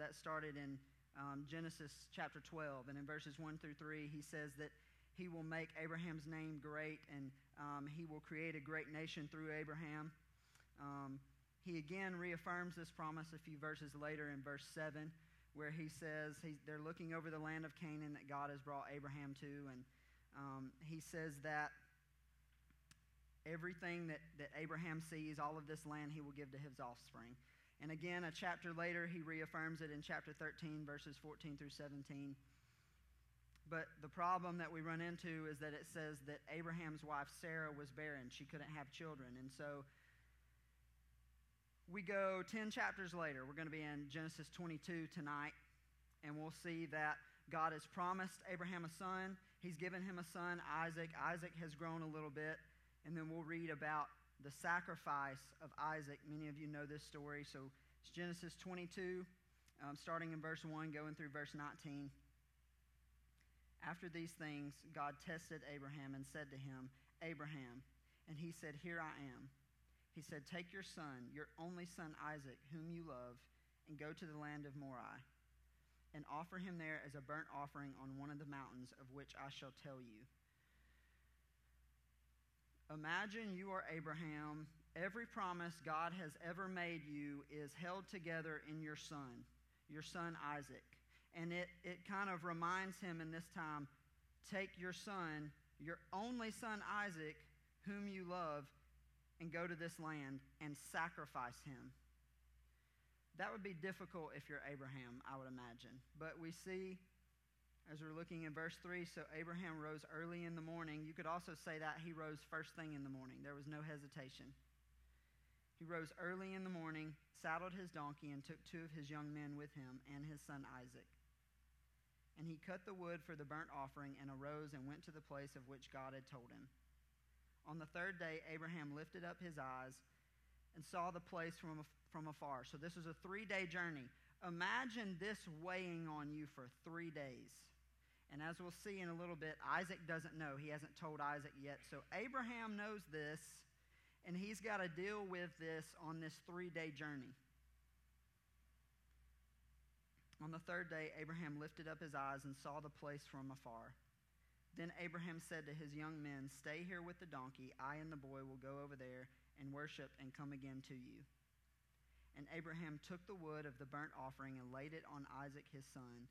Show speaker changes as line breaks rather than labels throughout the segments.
that started in um, Genesis chapter 12. And in verses 1 through 3, he says that he will make Abraham's name great and um, he will create a great nation through Abraham. Um, he again reaffirms this promise a few verses later in verse 7, where he says they're looking over the land of Canaan that God has brought Abraham to. And um, he says that everything that, that Abraham sees, all of this land, he will give to his offspring. And again, a chapter later, he reaffirms it in chapter 13, verses 14 through 17. But the problem that we run into is that it says that Abraham's wife Sarah was barren. She couldn't have children. And so we go 10 chapters later. We're going to be in Genesis 22 tonight. And we'll see that God has promised Abraham a son. He's given him a son, Isaac. Isaac has grown a little bit. And then we'll read about the sacrifice of Isaac. Many of you know this story. So it's Genesis 22, um, starting in verse 1, going through verse 19. After these things, God tested Abraham and said to him, Abraham. And he said, Here I am. He said, Take your son, your only son Isaac, whom you love, and go to the land of Moriah, and offer him there as a burnt offering on one of the mountains of which I shall tell you. Imagine you are Abraham. Every promise God has ever made you is held together in your son, your son Isaac. And it, it kind of reminds him in this time take your son, your only son Isaac, whom you love, and go to this land and sacrifice him. That would be difficult if you're Abraham, I would imagine. But we see as we're looking in verse 3, so Abraham rose early in the morning. You could also say that he rose first thing in the morning. There was no hesitation. He rose early in the morning, saddled his donkey, and took two of his young men with him and his son Isaac. And he cut the wood for the burnt offering and arose and went to the place of which God had told him. On the third day, Abraham lifted up his eyes and saw the place from, from afar. So this was a three day journey. Imagine this weighing on you for three days. And as we'll see in a little bit, Isaac doesn't know. He hasn't told Isaac yet. So Abraham knows this, and he's got to deal with this on this three day journey. On the third day, Abraham lifted up his eyes and saw the place from afar. Then Abraham said to his young men, Stay here with the donkey. I and the boy will go over there and worship and come again to you. And Abraham took the wood of the burnt offering and laid it on Isaac his son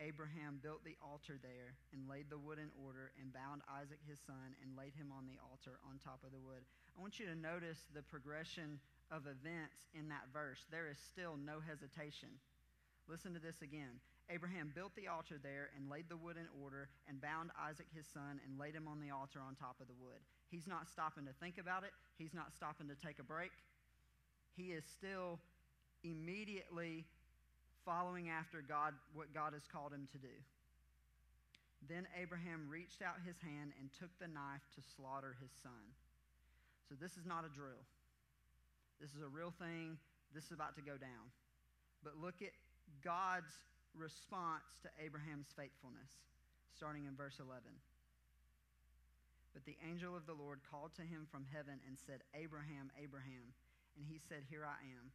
Abraham built the altar there and laid the wood in order and bound Isaac his son and laid him on the altar on top of the wood. I want you to notice the progression of events in that verse. There is still no hesitation. Listen to this again. Abraham built the altar there and laid the wood in order and bound Isaac his son and laid him on the altar on top of the wood. He's not stopping to think about it, he's not stopping to take a break. He is still immediately following after God, what God has called him to do. Then Abraham reached out his hand and took the knife to slaughter his son. So this is not a drill. This is a real thing. This is about to go down. But look at God's response to Abraham's faithfulness, starting in verse 11. But the angel of the Lord called to him from heaven and said, Abraham, Abraham. And he said, Here I am.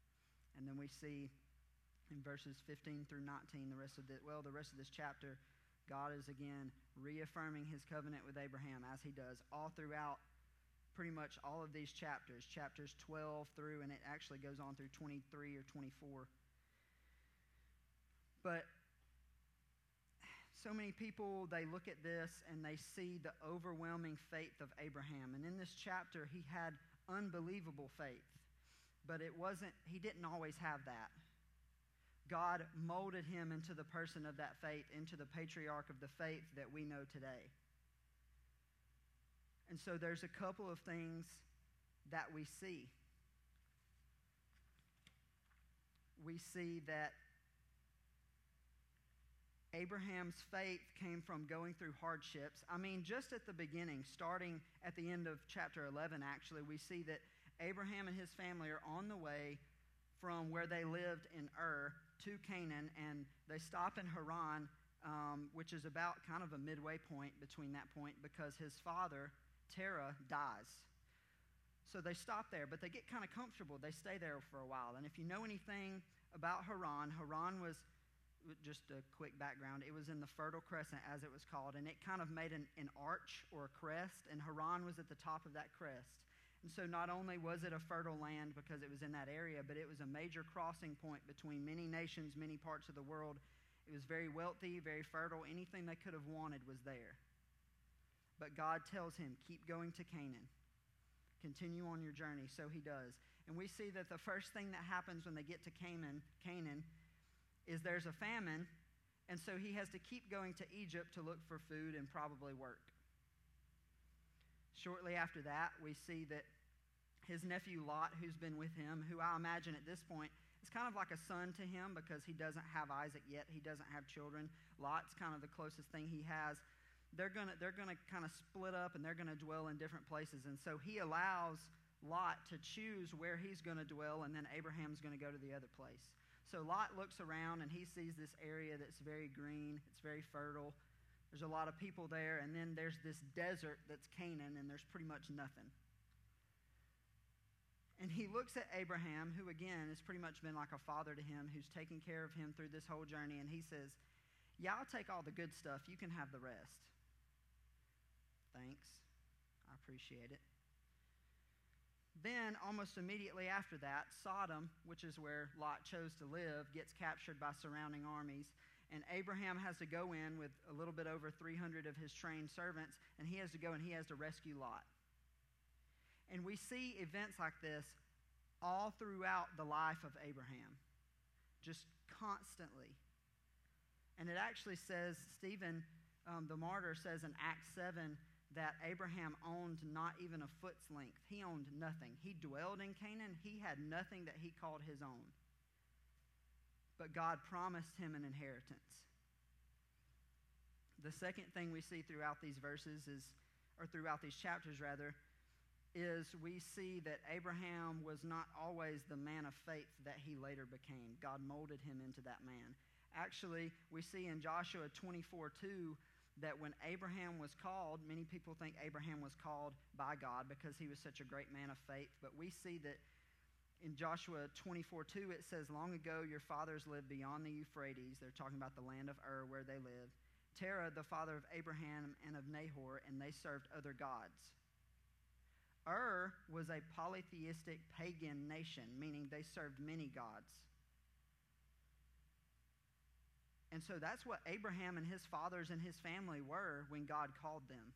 And then we see in verses 15 through 19, the rest of the, well, the rest of this chapter, God is again reaffirming his covenant with Abraham as he does all throughout pretty much all of these chapters, chapters 12 through, and it actually goes on through 23 or 24. But so many people they look at this and they see the overwhelming faith of Abraham. And in this chapter, he had unbelievable faith. But it wasn't, he didn't always have that. God molded him into the person of that faith, into the patriarch of the faith that we know today. And so there's a couple of things that we see. We see that Abraham's faith came from going through hardships. I mean, just at the beginning, starting at the end of chapter 11, actually, we see that Abraham and his family are on the way from where they lived in Ur to Canaan, and they stop in Haran, um, which is about kind of a midway point between that point because his father, Terah, dies. So they stop there, but they get kind of comfortable. They stay there for a while. And if you know anything about Haran, Haran was just a quick background, it was in the Fertile Crescent, as it was called, and it kind of made an, an arch or a crest, and Haran was at the top of that crest. And so not only was it a fertile land because it was in that area, but it was a major crossing point between many nations, many parts of the world. It was very wealthy, very fertile. Anything they could have wanted was there. But God tells him, keep going to Canaan. Continue on your journey. So he does. And we see that the first thing that happens when they get to Canaan, Canaan is there's a famine, and so he has to keep going to Egypt to look for food and probably work. Shortly after that, we see that his nephew Lot, who's been with him, who I imagine at this point is kind of like a son to him because he doesn't have Isaac yet, he doesn't have children. Lot's kind of the closest thing he has. They're going to they're gonna kind of split up and they're going to dwell in different places. And so he allows Lot to choose where he's going to dwell, and then Abraham's going to go to the other place. So Lot looks around and he sees this area that's very green, it's very fertile. There's a lot of people there, and then there's this desert that's Canaan, and there's pretty much nothing. And he looks at Abraham, who again has pretty much been like a father to him, who's taken care of him through this whole journey, and he says, Yeah, I'll take all the good stuff. You can have the rest. Thanks. I appreciate it. Then, almost immediately after that, Sodom, which is where Lot chose to live, gets captured by surrounding armies. And Abraham has to go in with a little bit over 300 of his trained servants, and he has to go and he has to rescue Lot. And we see events like this all throughout the life of Abraham, just constantly. And it actually says, Stephen, um, the martyr, says in Acts 7 that Abraham owned not even a foot's length. He owned nothing. He dwelled in Canaan, he had nothing that he called his own. But God promised him an inheritance. The second thing we see throughout these verses is, or throughout these chapters rather, is we see that Abraham was not always the man of faith that he later became. God molded him into that man. Actually, we see in Joshua 24 2 that when Abraham was called, many people think Abraham was called by God because he was such a great man of faith, but we see that in Joshua 24 2, it says, Long ago your fathers lived beyond the Euphrates. They're talking about the land of Ur where they lived. Terah, the father of Abraham and of Nahor, and they served other gods. Ur was a polytheistic pagan nation, meaning they served many gods. And so that's what Abraham and his fathers and his family were when God called them.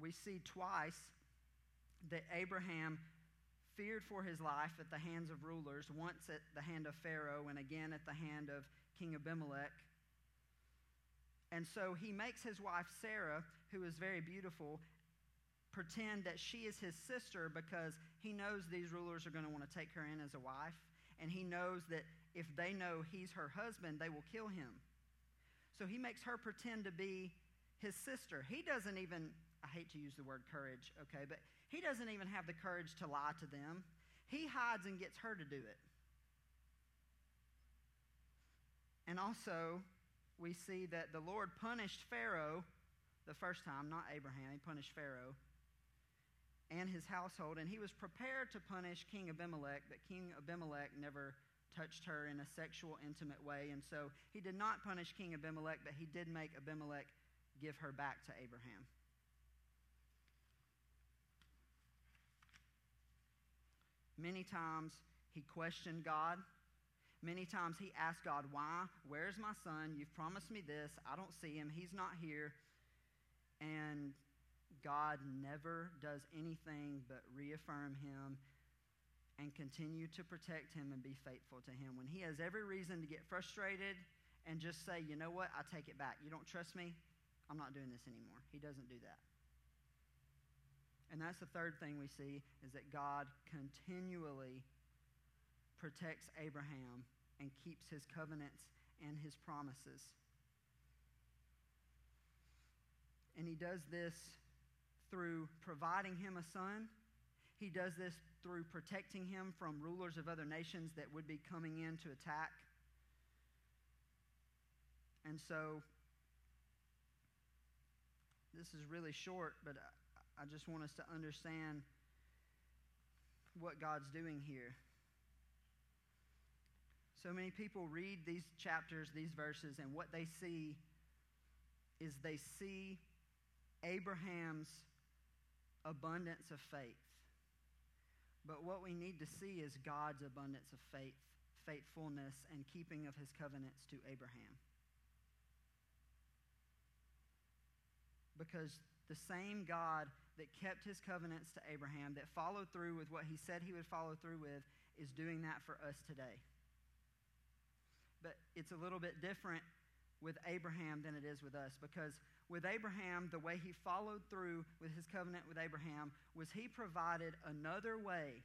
We see twice that Abraham feared for his life at the hands of rulers, once at the hand of Pharaoh and again at the hand of King Abimelech. And so he makes his wife Sarah, who is very beautiful, pretend that she is his sister because he knows these rulers are going to want to take her in as a wife. And he knows that if they know he's her husband, they will kill him. So he makes her pretend to be his sister. He doesn't even, I hate to use the word courage, okay, but he doesn't even have the courage to lie to them. He hides and gets her to do it. And also, we see that the Lord punished Pharaoh the first time, not Abraham. He punished Pharaoh and his household, and he was prepared to punish King Abimelech, but King Abimelech never touched her in a sexual, intimate way. And so he did not punish King Abimelech, but he did make Abimelech give her back to Abraham. Many times he questioned God. Many times he asked God, Why? Where's my son? You've promised me this. I don't see him. He's not here. And God never does anything but reaffirm him and continue to protect him and be faithful to him. When he has every reason to get frustrated and just say, You know what? I take it back. You don't trust me? I'm not doing this anymore. He doesn't do that. And that's the third thing we see is that God continually protects Abraham and keeps his covenants and his promises. And he does this through providing him a son. He does this through protecting him from rulers of other nations that would be coming in to attack. And so, this is really short, but I just want us to understand what God's doing here. So many people read these chapters, these verses, and what they see is they see Abraham's abundance of faith. But what we need to see is God's abundance of faith, faithfulness, and keeping of his covenants to Abraham. Because the same God that kept his covenants to Abraham, that followed through with what he said he would follow through with, is doing that for us today but it's a little bit different with Abraham than it is with us because with Abraham, the way he followed through with his covenant with Abraham was he provided another way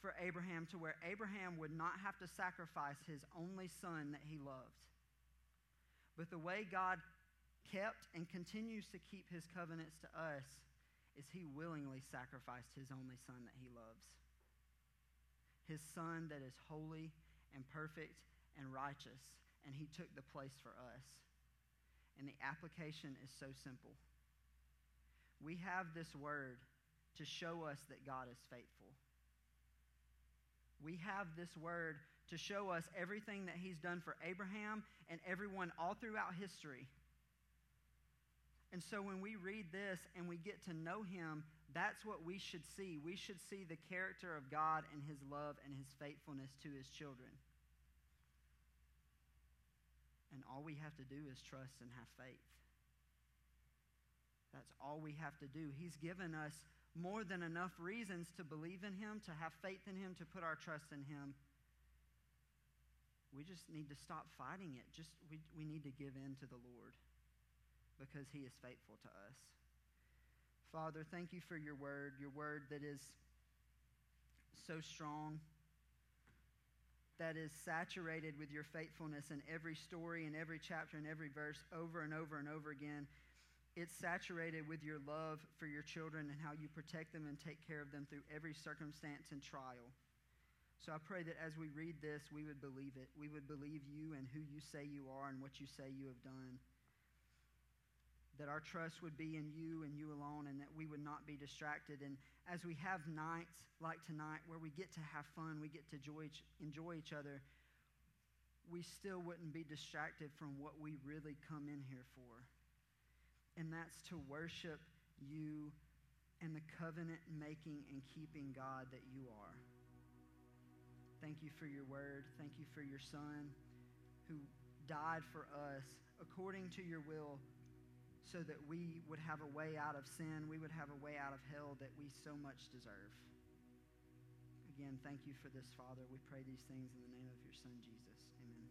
for Abraham to where Abraham would not have to sacrifice his only son that he loved. But the way God kept and continues to keep his covenants to us is he willingly sacrificed his only son that he loves. His son that is holy and perfect and righteous, and he took the place for us. And the application is so simple. We have this word to show us that God is faithful. We have this word to show us everything that he's done for Abraham and everyone all throughout history. And so when we read this and we get to know him, that's what we should see. We should see the character of God and his love and his faithfulness to his children. And all we have to do is trust and have faith. That's all we have to do. He's given us more than enough reasons to believe in Him, to have faith in Him, to put our trust in Him. We just need to stop fighting it. Just we, we need to give in to the Lord because He is faithful to us. Father, thank you for your word, your word that is so strong that is saturated with your faithfulness in every story, in every chapter, in every verse, over and over and over again. It's saturated with your love for your children and how you protect them and take care of them through every circumstance and trial. So I pray that as we read this, we would believe it. We would believe you and who you say you are and what you say you have done that our trust would be in you and you alone, and that we would not be distracted. And as we have nights like tonight where we get to have fun, we get to enjoy each, enjoy each other, we still wouldn't be distracted from what we really come in here for. And that's to worship you and the covenant making and keeping God that you are. Thank you for your word. Thank you for your son who died for us according to your will so that we would have a way out of sin, we would have a way out of hell that we so much deserve. Again, thank you for this, Father. We pray these things in the name of your Son, Jesus. Amen.